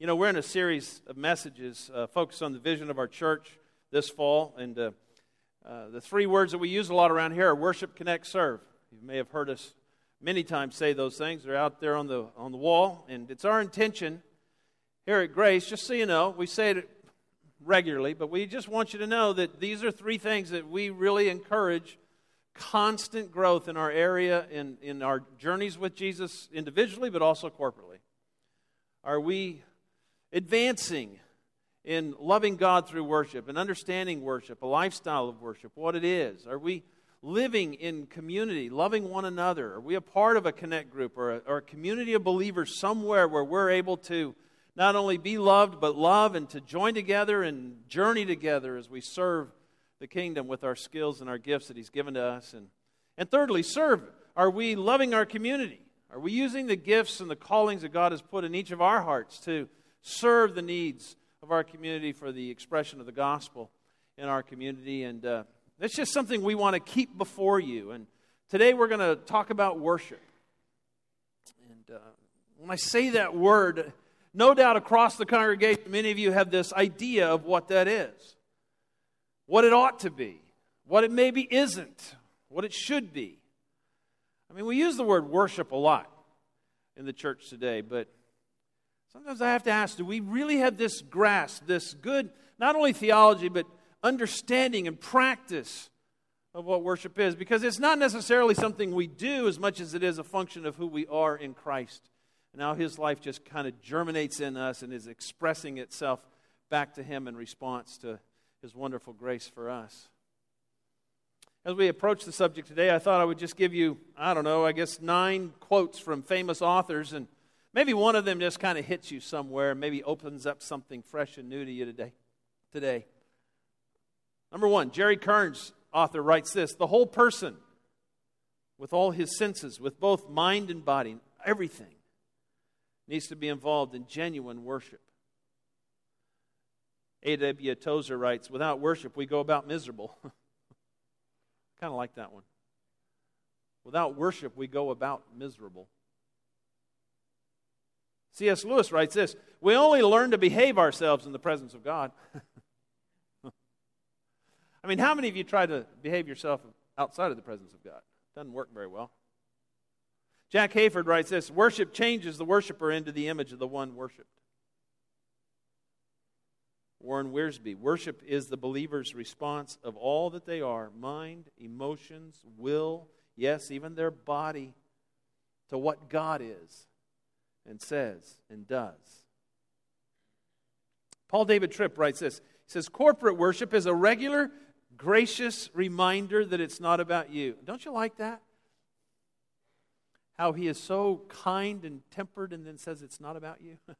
You know, we're in a series of messages uh, focused on the vision of our church this fall, and uh, uh, the three words that we use a lot around here are worship, connect, serve. You may have heard us many times say those things. They're out there on the, on the wall, and it's our intention here at Grace, just so you know, we say it regularly, but we just want you to know that these are three things that we really encourage constant growth in our area, in, in our journeys with Jesus individually, but also corporately. Are we advancing in loving God through worship and understanding worship, a lifestyle of worship, what it is? Are we living in community, loving one another? Are we a part of a connect group or a, or a community of believers somewhere where we're able to not only be loved, but love and to join together and journey together as we serve the kingdom with our skills and our gifts that He's given to us? And, and thirdly, serve. Are we loving our community? Are we using the gifts and the callings that God has put in each of our hearts to serve the needs of our community for the expression of the gospel in our community? And uh, that's just something we want to keep before you. And today we're going to talk about worship. And uh, when I say that word, no doubt across the congregation, many of you have this idea of what that is, what it ought to be, what it maybe isn't, what it should be. I mean, we use the word worship a lot in the church today, but sometimes I have to ask do we really have this grasp, this good, not only theology, but understanding and practice of what worship is? Because it's not necessarily something we do as much as it is a function of who we are in Christ and now his life just kind of germinates in us and is expressing itself back to him in response to his wonderful grace for us. As we approach the subject today, I thought I would just give you, I don't know, I guess nine quotes from famous authors, and maybe one of them just kind of hits you somewhere, maybe opens up something fresh and new to you today. today. Number one, Jerry Kearns, author, writes this The whole person, with all his senses, with both mind and body, everything, needs to be involved in genuine worship. A.W. Tozer writes, Without worship, we go about miserable. kind of like that one. Without worship, we go about miserable. C.S. Lewis writes this We only learn to behave ourselves in the presence of God. I mean, how many of you try to behave yourself outside of the presence of God? Doesn't work very well. Jack Hayford writes this Worship changes the worshiper into the image of the one worshiped. Warren Wiersbe Worship is the believer's response of all that they are mind, emotions, will, yes, even their body to what God is and says and does. Paul David Tripp writes this He says, Corporate worship is a regular, gracious reminder that it's not about you. Don't you like that? how he is so kind and tempered and then says it's not about you?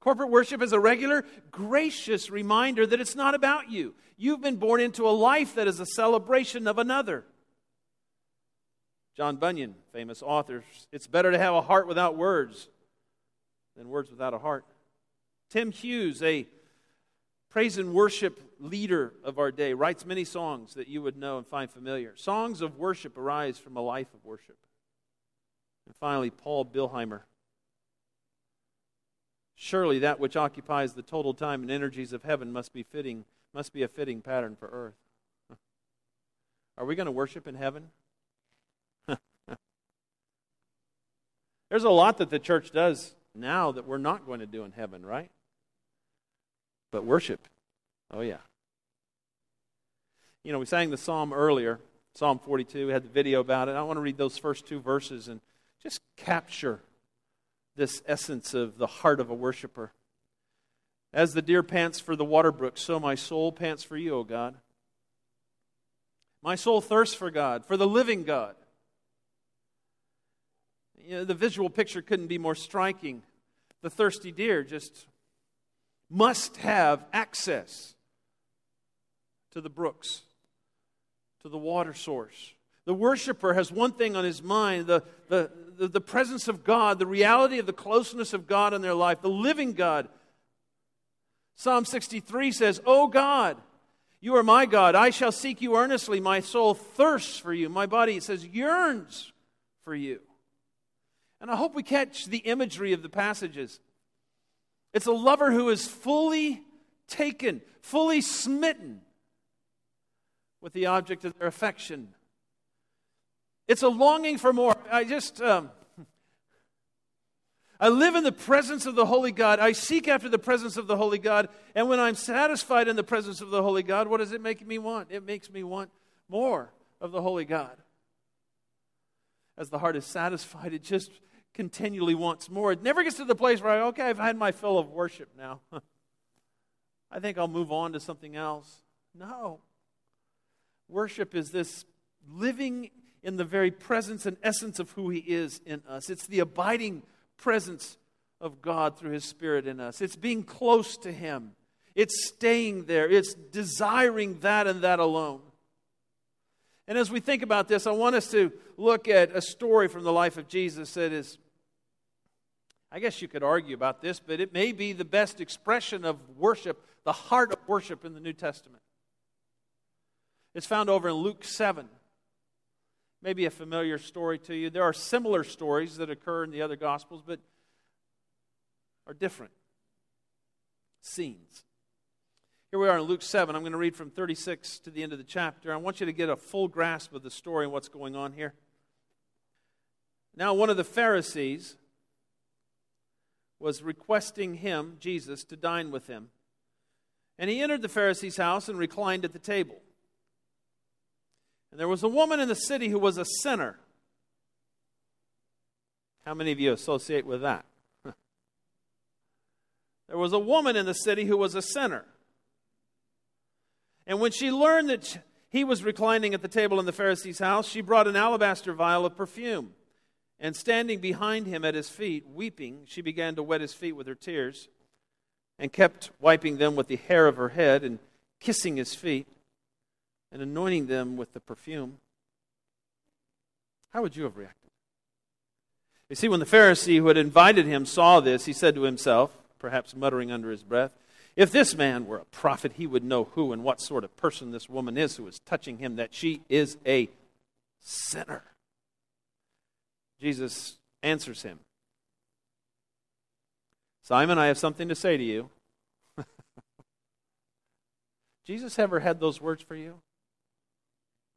Corporate worship is a regular, gracious reminder that it's not about you. You've been born into a life that is a celebration of another. John Bunyan, famous author, it's better to have a heart without words than words without a heart. Tim Hughes, a praise and worship leader of our day, writes many songs that you would know and find familiar. Songs of worship arise from a life of worship. And finally, Paul Billheimer. Surely that which occupies the total time and energies of heaven must be fitting, must be a fitting pattern for earth. Are we going to worship in heaven? There's a lot that the church does now that we're not going to do in heaven, right? But worship. Oh, yeah. You know, we sang the psalm earlier, Psalm 42. We had the video about it. I want to read those first two verses and just capture this essence of the heart of a worshiper. As the deer pants for the water brook, so my soul pants for you, O God. My soul thirsts for God, for the living God. You know, the visual picture couldn't be more striking. The thirsty deer just must have access to the brooks, to the water source. The worshiper has one thing on his mind the, the, the, the presence of God, the reality of the closeness of God in their life, the living God. Psalm 63 says, O God, you are my God. I shall seek you earnestly. My soul thirsts for you. My body, it says, yearns for you. And I hope we catch the imagery of the passages. It's a lover who is fully taken, fully smitten with the object of their affection. It's a longing for more. I just, um, I live in the presence of the Holy God. I seek after the presence of the Holy God. And when I'm satisfied in the presence of the Holy God, what does it make me want? It makes me want more of the Holy God. As the heart is satisfied, it just continually wants more. It never gets to the place where, I, okay, I've had my fill of worship now. I think I'll move on to something else. No. Worship is this living in the very presence and essence of who He is in us. It's the abiding presence of God through His Spirit in us. It's being close to Him. It's staying there. It's desiring that and that alone. And as we think about this, I want us to look at a story from the life of Jesus that is, I guess you could argue about this, but it may be the best expression of worship, the heart of worship in the New Testament. It's found over in Luke 7 maybe a familiar story to you. There are similar stories that occur in the other Gospels, but are different scenes. Here we are in Luke 7. I'm going to read from 36 to the end of the chapter. I want you to get a full grasp of the story and what's going on here. Now, one of the Pharisees was requesting him, Jesus, to dine with him. And he entered the Pharisee's house and reclined at the table. And there was a woman in the city who was a sinner. How many of you associate with that? there was a woman in the city who was a sinner. And when she learned that he was reclining at the table in the Pharisee's house, she brought an alabaster vial of perfume. And standing behind him at his feet, weeping, she began to wet his feet with her tears and kept wiping them with the hair of her head and kissing his feet and anointing them with the perfume, how would you have reacted? You see, when the Pharisee who had invited him saw this, he said to himself, perhaps muttering under his breath, If this man were a prophet, he would know who and what sort of person this woman is who is touching him, that she is a sinner. Jesus answers him Simon, I have something to say to you. Jesus ever had those words for you?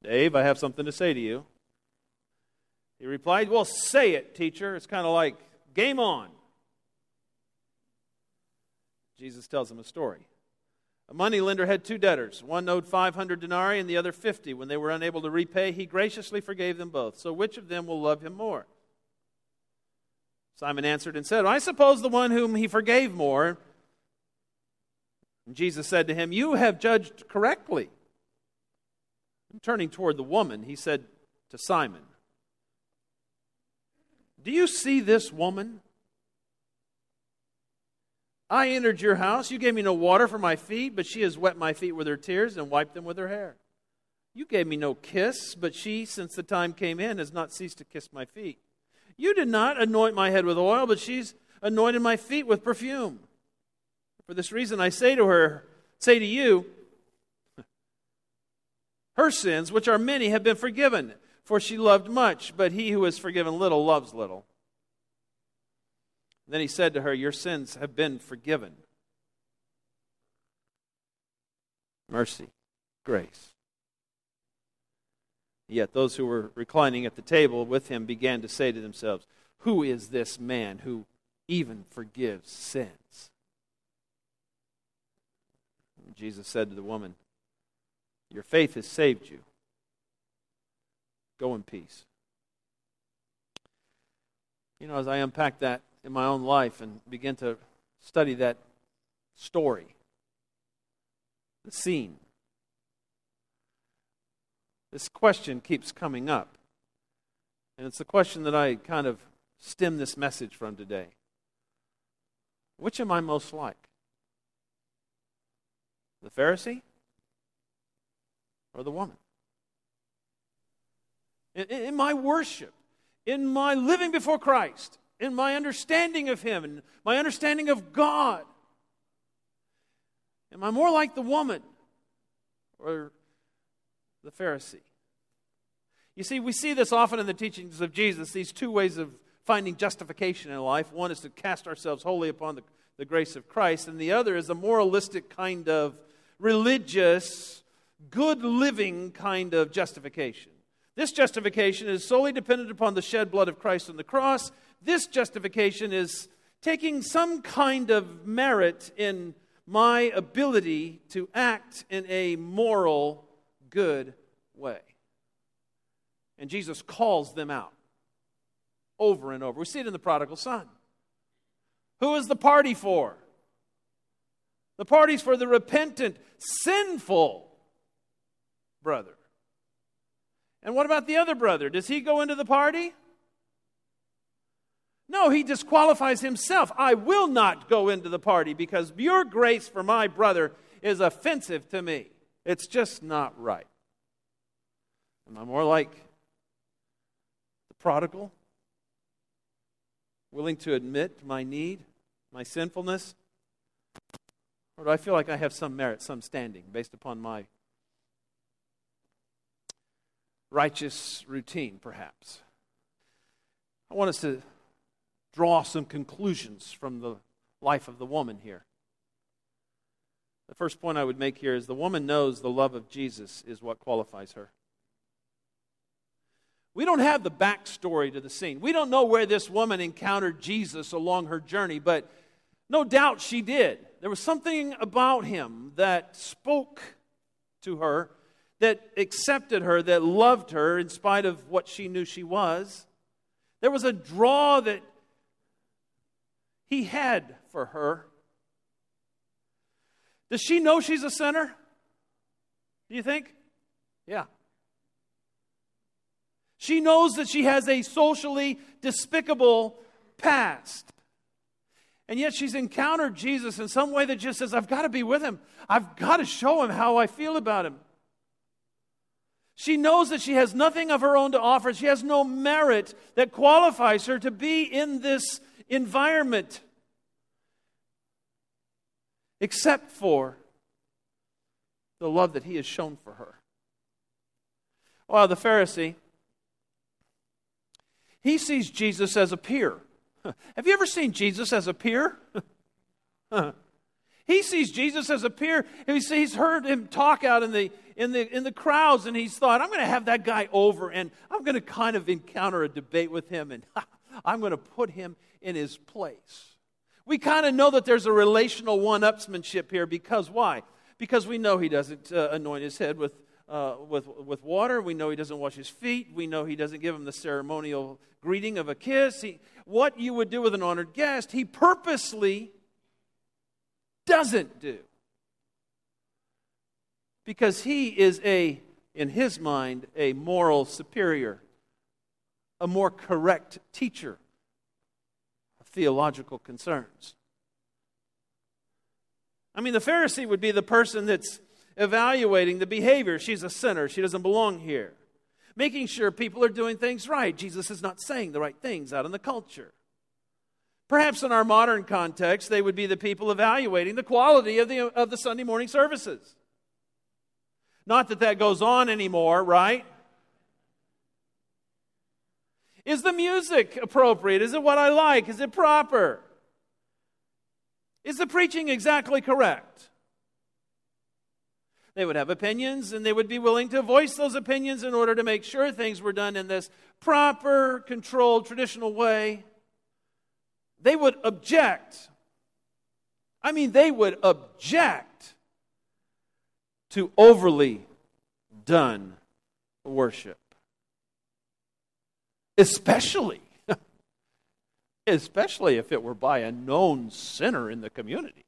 Dave, I have something to say to you. He replied, Well, say it, teacher. It's kind of like game on. Jesus tells him a story. A moneylender had two debtors. One owed 500 denarii and the other 50. When they were unable to repay, he graciously forgave them both. So which of them will love him more? Simon answered and said, I suppose the one whom he forgave more. And Jesus said to him, You have judged correctly. And turning toward the woman, he said to Simon, Do you see this woman? I entered your house. You gave me no water for my feet, but she has wet my feet with her tears and wiped them with her hair. You gave me no kiss, but she, since the time came in, has not ceased to kiss my feet. You did not anoint my head with oil, but she's anointed my feet with perfume. For this reason, I say to her, say to you, her sins, which are many, have been forgiven, for she loved much, but he who is forgiven little loves little. Then he said to her, Your sins have been forgiven. Mercy, grace. Yet those who were reclining at the table with him began to say to themselves, Who is this man who even forgives sins? Jesus said to the woman, your faith has saved you. Go in peace. You know, as I unpack that in my own life and begin to study that story, the scene, this question keeps coming up. And it's the question that I kind of stem this message from today. Which am I most like? The Pharisee or the woman. In, in, my worship, in my living before Christ, in my understanding of Him, and my understanding of God, am I more like the woman or the Pharisee? You see, we see this often in the teachings of Jesus, these two ways of finding justification in life. One is to cast ourselves wholly upon the the grace of Christ, and the other is a moralistic kind of religious, good living kind of justification. This justification is solely dependent upon the shed blood of Christ on the cross. This justification is taking some kind of merit in my ability to act in a moral, good way. And Jesus calls them out over and over. We see it in the prodigal son. Who is the party for? The party's for the repentant, sinful brother. And what about the other brother? Does he go into the party? No, he disqualifies himself. I will not go into the party because your grace for my brother is offensive to me. It's just not right. Am I more like the prodigal? Willing to admit my need, my sinfulness? Or do I feel like I have some merit, some standing based upon my righteous routine, perhaps? I want us to draw some conclusions from the life of the woman here. The first point I would make here is the woman knows the love of Jesus is what qualifies her. We don't have the backstory to the scene. We don't know where this woman encountered Jesus along her journey, but no doubt she did. There was something about him that spoke to her, that accepted her, that loved her in spite of what she knew she was. There was a draw that he had for her. Does she know she's a sinner? Do you think? Yeah. She knows that she has a socially despicable past. And yet she's encountered Jesus in some way that just says, I've got to be with him. I've got to show him how I feel about him. She knows that she has nothing of her own to offer. She has no merit that qualifies her to be in this environment except for the love that he has shown for her. Well, the Pharisee, he sees Jesus as a peer. Have you ever seen Jesus as a peer? he sees Jesus as a peer. He's heard him talk out in the, in, the, in the crowds, and he's thought, I'm going to have that guy over, and I'm going to kind of encounter a debate with him, and I'm going to put him in his place. We kind of know that there's a relational one upsmanship here because why? Because we know he doesn't uh, anoint his head with, uh, with, with water. We know he doesn't wash his feet. We know he doesn't give him the ceremonial greeting of a kiss. He, what you would do with an honored guest, he purposely doesn't do. Because he is a, in his mind, a moral superior, a more correct teacher theological concerns. I mean, the Pharisee would be the person that's evaluating the behavior. She's a sinner, she doesn't belong here. Making sure people are doing things right. Jesus is not saying the right things out in the culture. Perhaps in our modern context, they would be the people evaluating the quality of the, of the Sunday morning services. Not that that goes on anymore, right? Is the music appropriate? Is it what I like? Is it proper? Is the preaching exactly correct? They would have opinions and they would be willing to voice those opinions in order to make sure things were done in this proper, controlled, traditional way. They would object. I mean, they would object to overly done worship especially especially if it were by a known sinner in the community.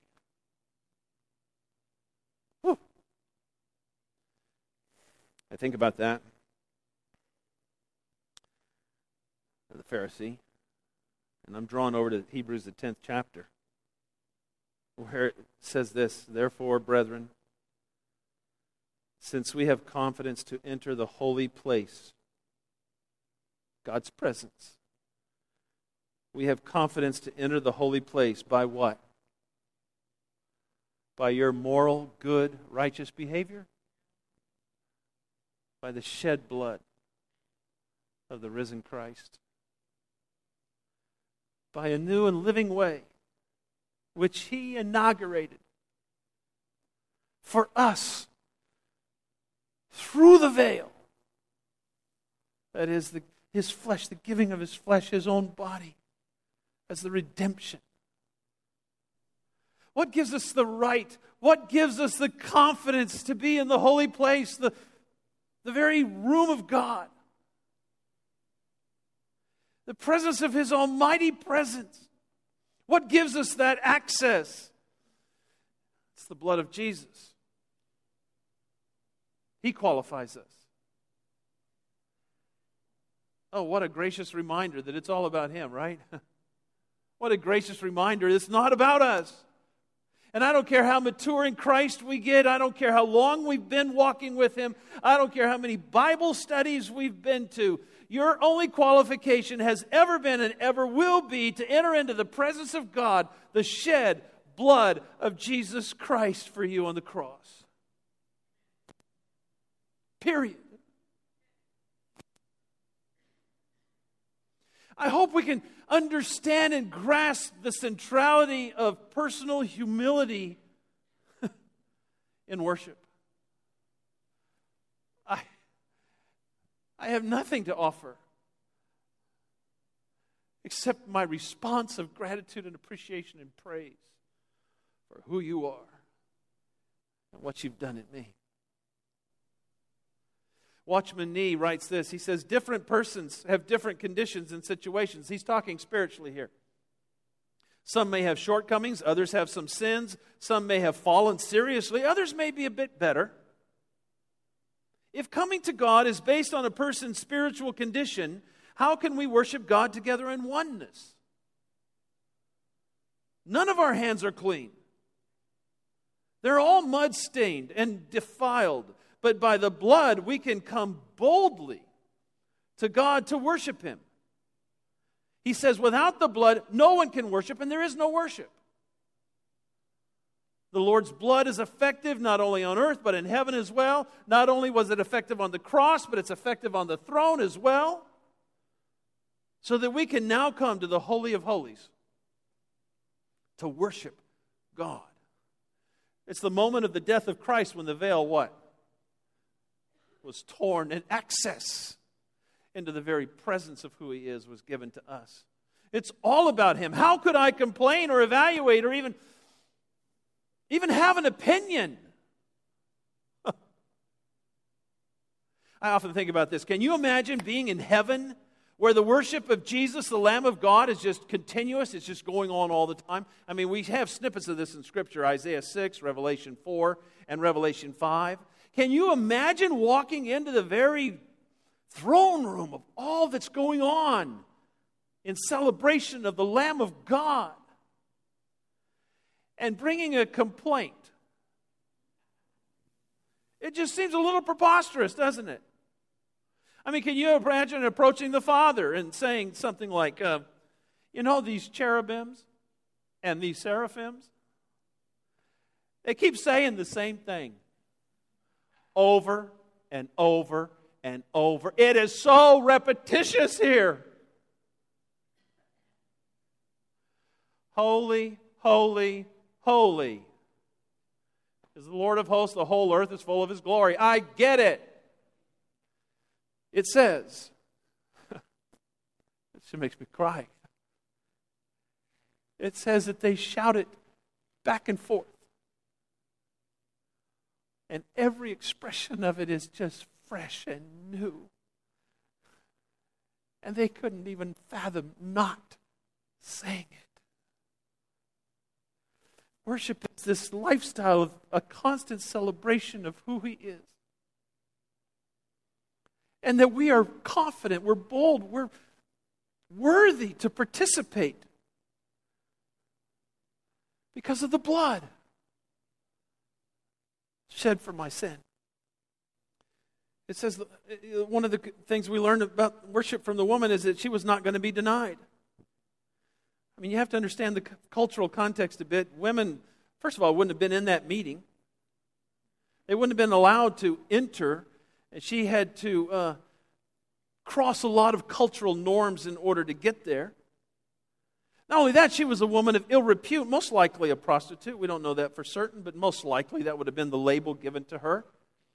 Whew. I think about that. The Pharisee. And I'm drawn over to Hebrews, the 10th chapter, where it says this Therefore, brethren, since we have confidence to enter the holy place God's presence. We have confidence to enter the holy place by what? By your moral, good, righteous behavior? By the shed blood of the risen Christ? By a new and living way which he inaugurated for us through the veil. That is, the, his flesh, the giving of his flesh, his own body, as the redemption. What gives us the right? What gives us the confidence to be in the holy place, the, the very room of God? The presence of his almighty presence. What gives us that access? It's the blood of Jesus. He qualifies us. Oh, what a gracious reminder that it's all about Him, right? what a gracious reminder. It's not about us. And I don't care how mature in Christ we get. I don't care how long we've been walking with Him. I don't care how many Bible studies we've been to. Your only qualification has ever been and ever will be to enter into the presence of God, the shed blood of Jesus Christ for you on the cross. Period. I hope we can understand and grasp the centrality of personal humility in worship. I, I have nothing to offer except my response of gratitude and appreciation and praise for who you are and what you've done in me. Watchman Nee writes this. He says, Different persons have different conditions and situations. He's talking spiritually here. Some may have shortcomings, others have some sins, some may have fallen seriously, others may be a bit better. If coming to God is based on a person's spiritual condition, how can we worship God together in oneness? None of our hands are clean. They're all mud stained and defiled but by the blood we can come boldly to God to worship Him. He says, without the blood, no one can worship, and there is no worship. The Lord's blood is effective not only on earth, but in heaven as well. Not only was it effective on the cross, but it's effective on the throne as well. So that we can now come to the Holy of Holies to worship God. It's the moment of the death of Christ when the veil what? Was torn, and access into the very presence of who He is was given to us. It's all about Him. How could I complain or evaluate or even, even have an opinion? I often think about this. Can you imagine being in heaven where the worship of Jesus, the Lamb of God, is just continuous? It's just going on all the time. I mean, we have snippets of this in Scripture Isaiah 6, Revelation 4, and Revelation 5. Can you imagine walking into the very throne room of all that's going on in celebration of the Lamb of God and bringing a complaint? It just seems a little preposterous, doesn't it? I mean, can you imagine approaching the Father and saying something like, uh, you know, these cherubims and these seraphims? They keep saying the same thing over and over and over. It is so repetitious here. Holy, holy, holy is the Lord of hosts. The whole earth is full of his glory. I get it. It says, it makes me cry. It says that they shout it back and forth. And every expression of it is just fresh and new. And they couldn't even fathom not saying it. Worship is this lifestyle of a constant celebration of who He is. And that we are confident, we're bold, we're worthy to participate because of the blood shed for my sin. It says one of the things we learned about worship from the woman is that she was not going to be denied. I mean, you have to understand the cultural context a bit. Women, first of all, wouldn't have been in that meeting. They wouldn't have been allowed to enter, and she had to uh, cross a lot of cultural norms in order to get there. Not only that, she was a woman of ill repute, most likely a prostitute. We don't know that for certain, but most likely that would have been the label given to her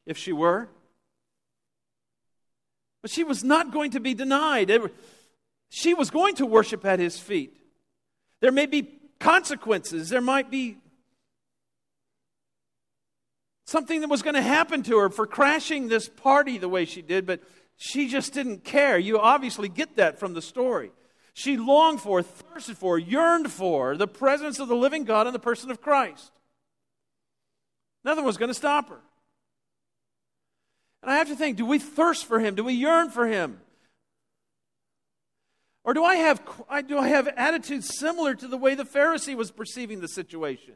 if she were. But she was not going to be denied. She was going to worship at his feet. There may be consequences, there might be something that was going to happen to her for crashing this party the way she did, but she just didn't care. You obviously get that from the story. She longed for, thirsted for, yearned for the presence of the living God in the person of Christ. Nothing was going to stop her. And I have to think do we thirst for Him? Do we yearn for Him? Or do I have, do I have attitudes similar to the way the Pharisee was perceiving the situation?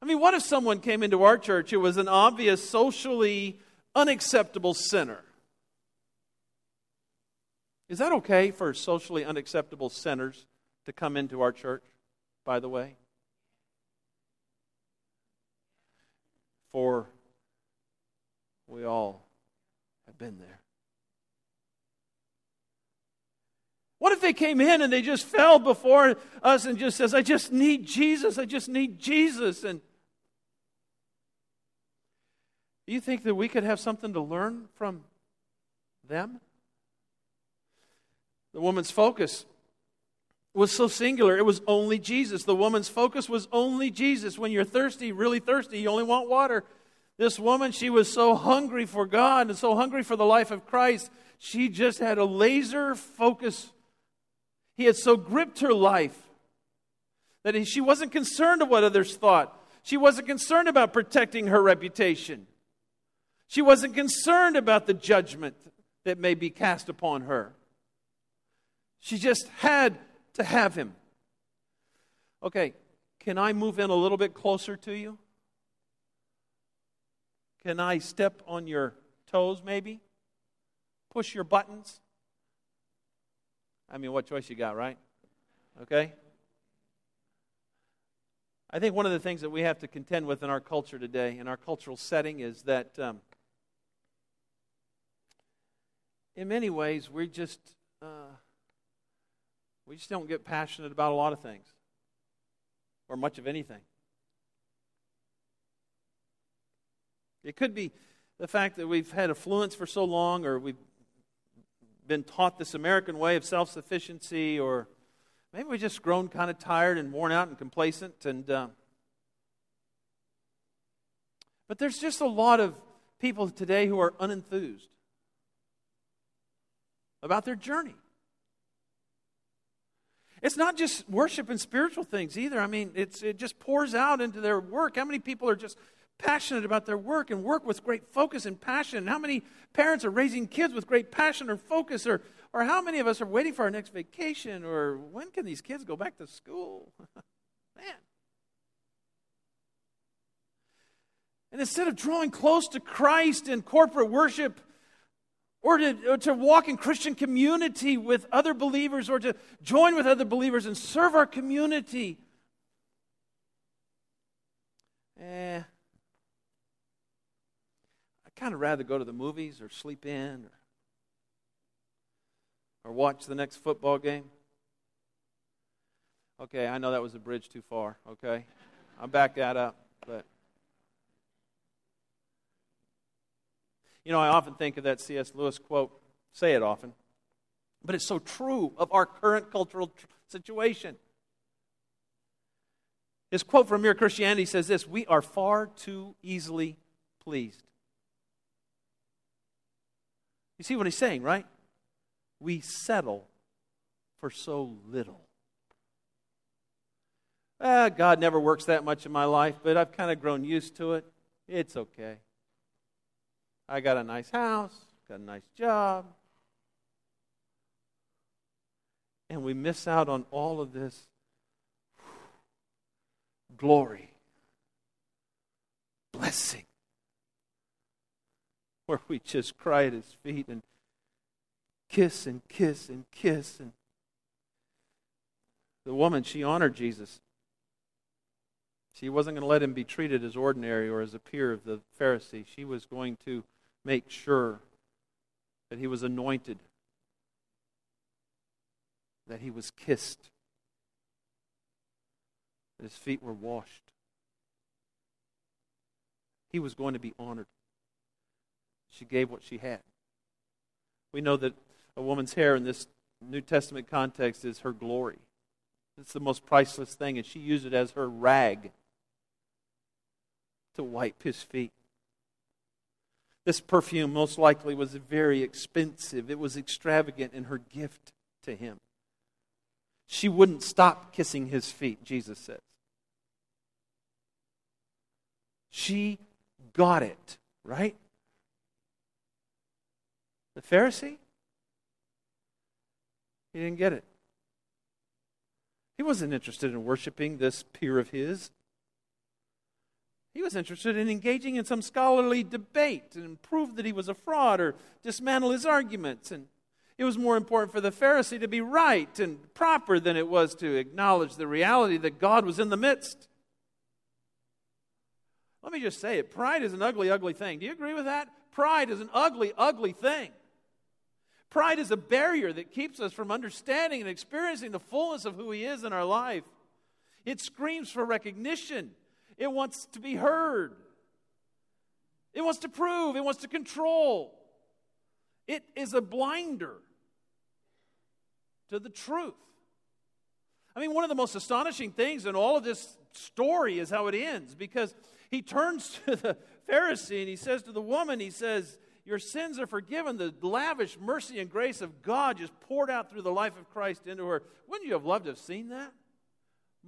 I mean, what if someone came into our church who was an obvious, socially unacceptable sinner? Is that okay for socially unacceptable sinners to come into our church, by the way? For we all have been there. What if they came in and they just fell before us and just says, I just need Jesus, I just need Jesus and do you think that we could have something to learn from them? The woman's focus was so singular. It was only Jesus. The woman's focus was only Jesus. When you're thirsty, really thirsty, you only want water. This woman, she was so hungry for God and so hungry for the life of Christ, she just had a laser focus. He had so gripped her life that she wasn't concerned of what others thought. She wasn't concerned about protecting her reputation. She wasn't concerned about the judgment that may be cast upon her. She just had to have him. Okay, can I move in a little bit closer to you? Can I step on your toes, maybe? Push your buttons? I mean, what choice you got, right? Okay? I think one of the things that we have to contend with in our culture today, in our cultural setting, is that um, in many ways we just we just don't get passionate about a lot of things or much of anything. It could be the fact that we've had affluence for so long, or we've been taught this American way of self sufficiency, or maybe we've just grown kind of tired and worn out and complacent. And uh, but there's just a lot of people today who are unenthused about their journey. It's not just worship and spiritual things either. I mean, it's, it just pours out into their work. How many people are just passionate about their work and work with great focus and passion? How many parents are raising kids with great passion or focus? Or, or how many of us are waiting for our next vacation? Or when can these kids go back to school? Man. And instead of drawing close to Christ in corporate worship, or to, or to walk in Christian community with other believers, or to join with other believers and serve our community. Eh, I'd kind of rather go to the movies or sleep in or, or watch the next football game. Okay, I know that was a bridge too far, okay? I'll back that up, but. You know, I often think of that C.S. Lewis quote, say it often, but it's so true of our current cultural tr- situation. His quote from Mere Christianity says this We are far too easily pleased. You see what he's saying, right? We settle for so little. Ah, God never works that much in my life, but I've kind of grown used to it. It's okay. I got a nice house, got a nice job. And we miss out on all of this glory, blessing, where we just cry at his feet and kiss and kiss and kiss. And the woman, she honored Jesus. She wasn't going to let him be treated as ordinary or as a peer of the Pharisee. She was going to make sure that he was anointed, that he was kissed, that His feet were washed. He was going to be honored. She gave what she had. We know that a woman's hair in this New Testament context is her glory. It's the most priceless thing, and she used it as her rag to wipe his feet. This perfume most likely was very expensive. It was extravagant in her gift to him. She wouldn't stop kissing his feet, Jesus says. She got it, right? The Pharisee? He didn't get it. He wasn't interested in worshiping this peer of his. He was interested in engaging in some scholarly debate and prove that he was a fraud or dismantle his arguments. And it was more important for the Pharisee to be right and proper than it was to acknowledge the reality that God was in the midst. Let me just say it pride is an ugly, ugly thing. Do you agree with that? Pride is an ugly, ugly thing. Pride is a barrier that keeps us from understanding and experiencing the fullness of who He is in our life. It screams for recognition, it wants to be heard, it wants to prove, it wants to control. It is a blinder to the truth. I mean, one of the most astonishing things in all of this story is how it ends because he turns to the Pharisee and he says to the woman, he says, Your sins are forgiven. The lavish mercy and grace of God just poured out through the life of Christ into her. Wouldn't you have loved to have seen that?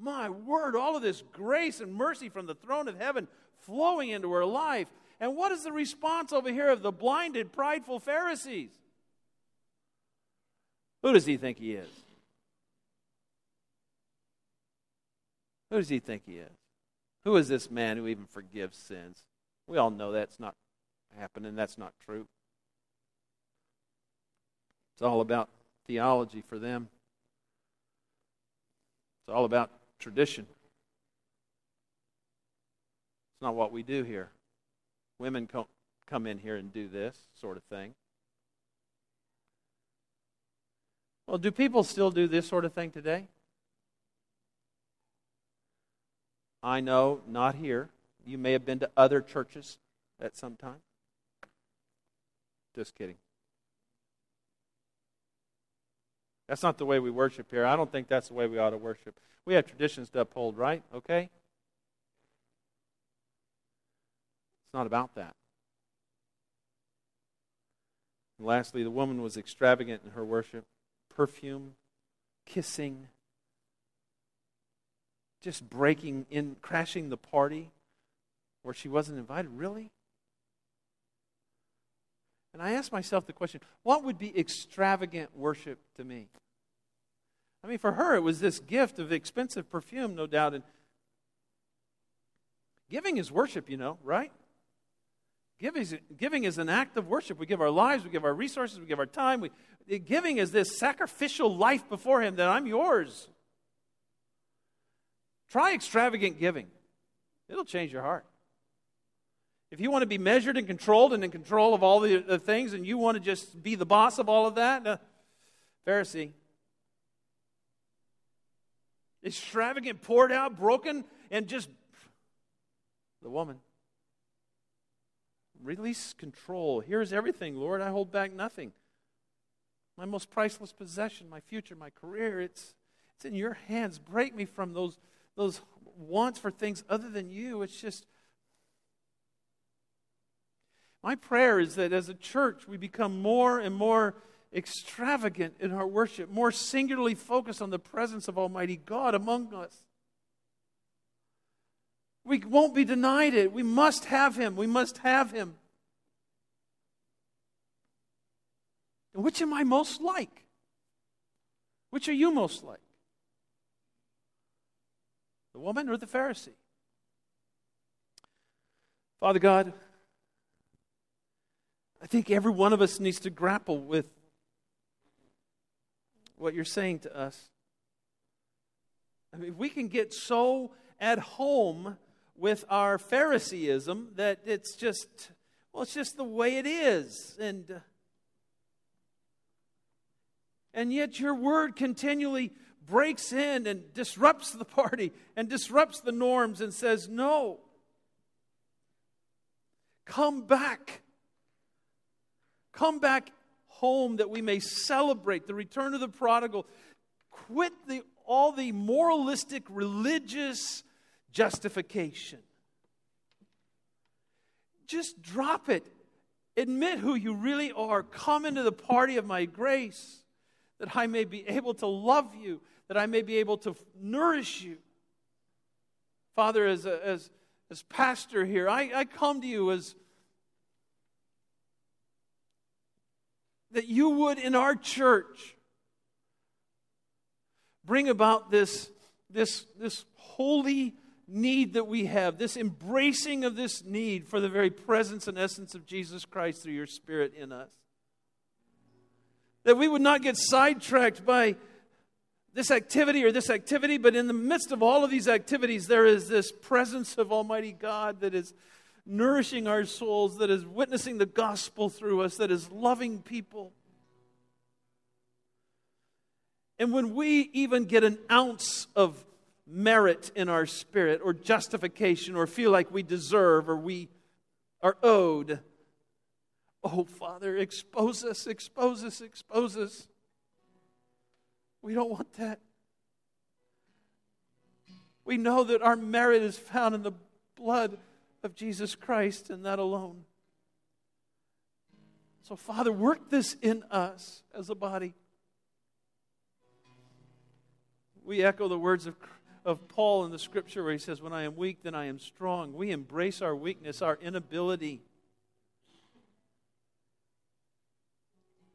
My word, all of this grace and mercy from the throne of heaven flowing into her life. And what is the response over here of the blinded, prideful Pharisees? Who does he think he is? Who does he think he is? Who is this man who even forgives sins? We all know that's not happening. That's not true. It's all about theology for them. It's all about tradition. It's not what we do here. Women come in here and do this sort of thing. Well, do people still do this sort of thing today? I know, not here. You may have been to other churches at some time. Just kidding. That's not the way we worship here. I don't think that's the way we ought to worship. We have traditions to uphold, right? Okay? It's not about that. And lastly, the woman was extravagant in her worship perfume, kissing, just breaking in, crashing the party where she wasn't invited. Really? And I asked myself the question what would be extravagant worship to me? I mean, for her, it was this gift of expensive perfume, no doubt. And giving is worship, you know, right? Giving is, giving is an act of worship. We give our lives, we give our resources, we give our time. We, giving is this sacrificial life before Him that I'm yours. Try extravagant giving, it'll change your heart. If you want to be measured and controlled and in control of all the, the things and you want to just be the boss of all of that, uh, Pharisee. Extravagant, poured out, broken, and just the woman. Release control. Here's everything, Lord. I hold back nothing. My most priceless possession, my future, my career, it's, it's in your hands. Break me from those, those wants for things other than you. It's just. My prayer is that as a church, we become more and more extravagant in our worship, more singularly focused on the presence of Almighty God among us. We won't be denied it. We must have him. We must have him. And which am I most like? Which are you most like? The woman or the Pharisee? Father God, I think every one of us needs to grapple with what you're saying to us. I mean, we can get so at home with our Phariseeism that it's just, well, it's just the way it is. And, and yet your word continually breaks in and disrupts the party and disrupts the norms and says, No, come back. Come back home that we may celebrate the return of the prodigal. Quit the, all the moralistic, religious justification. Just drop it. Admit who you really are. Come into the party of my grace that I may be able to love you, that I may be able to nourish you. Father, as, a, as, as pastor here, I, I come to you as that you would in our church bring about this, this, this holy need that we have, this embracing of this need for the very presence and essence of Jesus Christ through your Spirit in us. That we would not get sidetracked by this activity or this activity, but in the midst of all of these activities, there is this presence of Almighty God that is nourishing our souls, that is witnessing the gospel through us, that is loving people. And when we even get an ounce of merit in our spirit or justification or feel like we deserve or we are owed, oh, Father, expose us, expose us, expose us. We don't want that. We know that our merit is found in the blood of Jesus Christ and that alone. So, Father, work this in us as a body. We echo the words of, of Paul in the scripture where he says, When I am weak, then I am strong. We embrace our weakness, our inability.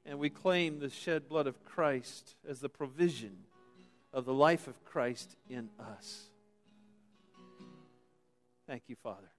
And we claim the shed blood of Christ as the provision of the life of Christ in us. Thank you, Father.